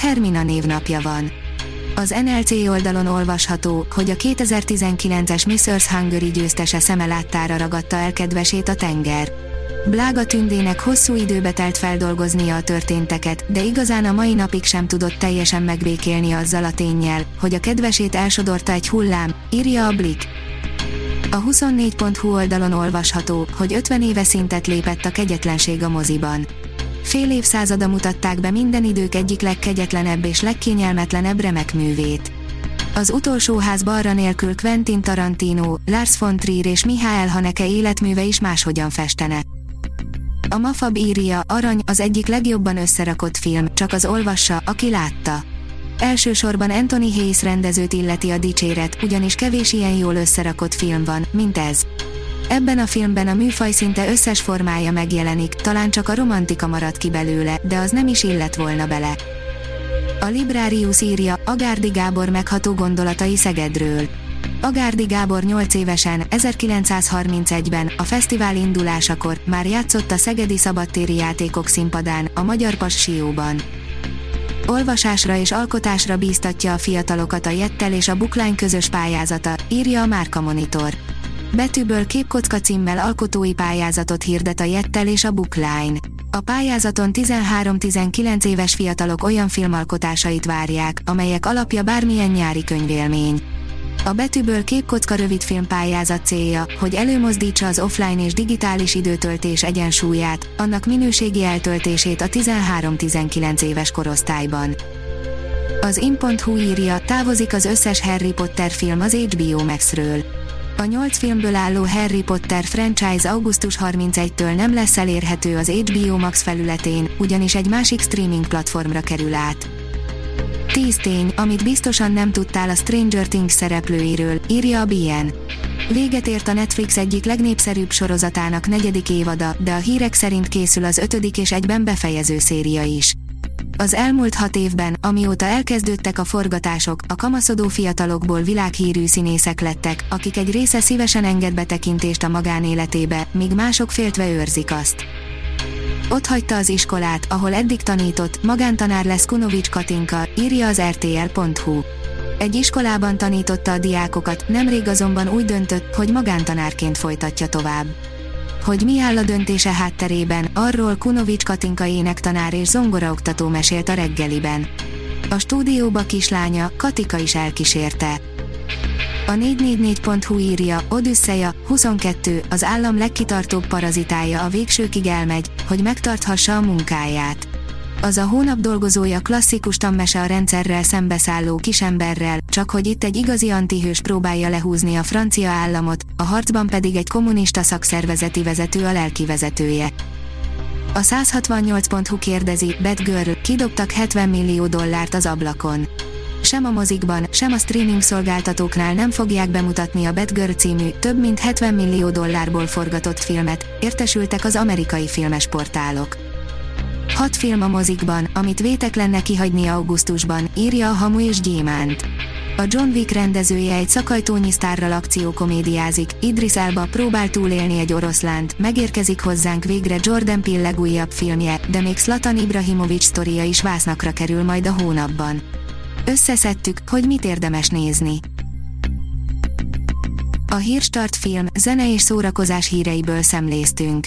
Hermina névnapja van. Az NLC oldalon olvasható, hogy a 2019-es Miss Earth Hungary győztese szeme láttára ragadta el kedvesét a tenger. Blága Tündének hosszú időbe telt feldolgoznia a történteket, de igazán a mai napig sem tudott teljesen megbékélni azzal a tényjel, hogy a kedvesét elsodorta egy hullám, írja a Blick. A 24.hu oldalon olvasható, hogy 50 éve szintet lépett a kegyetlenség a moziban. Fél évszázada mutatták be minden idők egyik legkegyetlenebb és legkényelmetlenebb remek művét. Az utolsó ház balra nélkül Quentin Tarantino, Lars von Trier és Mihály Haneke életműve is máshogyan festene. A Mafab írja, Arany, az egyik legjobban összerakott film, csak az olvassa, aki látta. Elsősorban Anthony Hayes rendezőt illeti a dicséret, ugyanis kevés ilyen jól összerakott film van, mint ez. Ebben a filmben a műfaj szinte összes formája megjelenik, talán csak a romantika maradt ki belőle, de az nem is illett volna bele. A Librarius írja, Agárdi Gábor megható gondolatai Szegedről. Agárdi Gábor 8 évesen, 1931-ben, a fesztivál indulásakor már játszott a Szegedi Szabadtéri Játékok színpadán, a Magyar Passió-ban. Olvasásra és alkotásra bíztatja a fiatalokat a Jettel és a Buklány közös pályázata, írja a Márka Monitor. Betűből képkocka címmel alkotói pályázatot hirdet a Jettel és a Bookline. A pályázaton 13-19 éves fiatalok olyan filmalkotásait várják, amelyek alapja bármilyen nyári könyvélmény. A betűből képkocka rövidfilm pályázat célja, hogy előmozdítsa az offline és digitális időtöltés egyensúlyát, annak minőségi eltöltését a 13-19 éves korosztályban. Az in.hu írja, távozik az összes Harry Potter film az HBO Max-ről. A nyolc filmből álló Harry Potter franchise augusztus 31-től nem lesz elérhető az HBO Max felületén, ugyanis egy másik streaming platformra kerül át. 10 tény, amit biztosan nem tudtál a Stranger Things szereplőiről, írja a BN. Véget ért a Netflix egyik legnépszerűbb sorozatának negyedik évada, de a hírek szerint készül az ötödik és egyben befejező széria is. Az elmúlt hat évben, amióta elkezdődtek a forgatások, a kamaszodó fiatalokból világhírű színészek lettek, akik egy része szívesen enged betekintést a magánéletébe, míg mások féltve őrzik azt. Ott hagyta az iskolát, ahol eddig tanított, magántanár lesz Kunovics Katinka, írja az rtl.hu. Egy iskolában tanította a diákokat, nemrég azonban úgy döntött, hogy magántanárként folytatja tovább. Hogy mi áll a döntése hátterében, arról Kunovics Katinka énektanár és zongoraoktató mesélt a reggeliben. A stúdióba kislánya, Katika is elkísérte. A 444.hu írja, Odüsszeja, 22, az állam legkitartóbb parazitája a végsőkig elmegy, hogy megtarthassa a munkáját. Az a hónap dolgozója klasszikus tammese a rendszerrel szembeszálló kisemberrel, csak hogy itt egy igazi antihős próbálja lehúzni a francia államot, a harcban pedig egy kommunista szakszervezeti vezető a lelki vezetője. A 168.hu kérdezi, Bad Girl, kidobtak 70 millió dollárt az ablakon. Sem a mozikban, sem a streaming szolgáltatóknál nem fogják bemutatni a Bad Girl című, több mint 70 millió dollárból forgatott filmet, értesültek az amerikai filmes portálok. Hat film a mozikban, amit vétek lenne kihagyni augusztusban, írja a Hamu és Gyémánt. A John Wick rendezője egy szakajtónyi sztárral akciókomédiázik, Idris Elba próbál túlélni egy oroszlánt, megérkezik hozzánk végre Jordan Peele legújabb filmje, de még Slatan Ibrahimovic sztoria is vásznakra kerül majd a hónapban. Összeszedtük, hogy mit érdemes nézni. A Hírstart film, zene és szórakozás híreiből szemléztünk.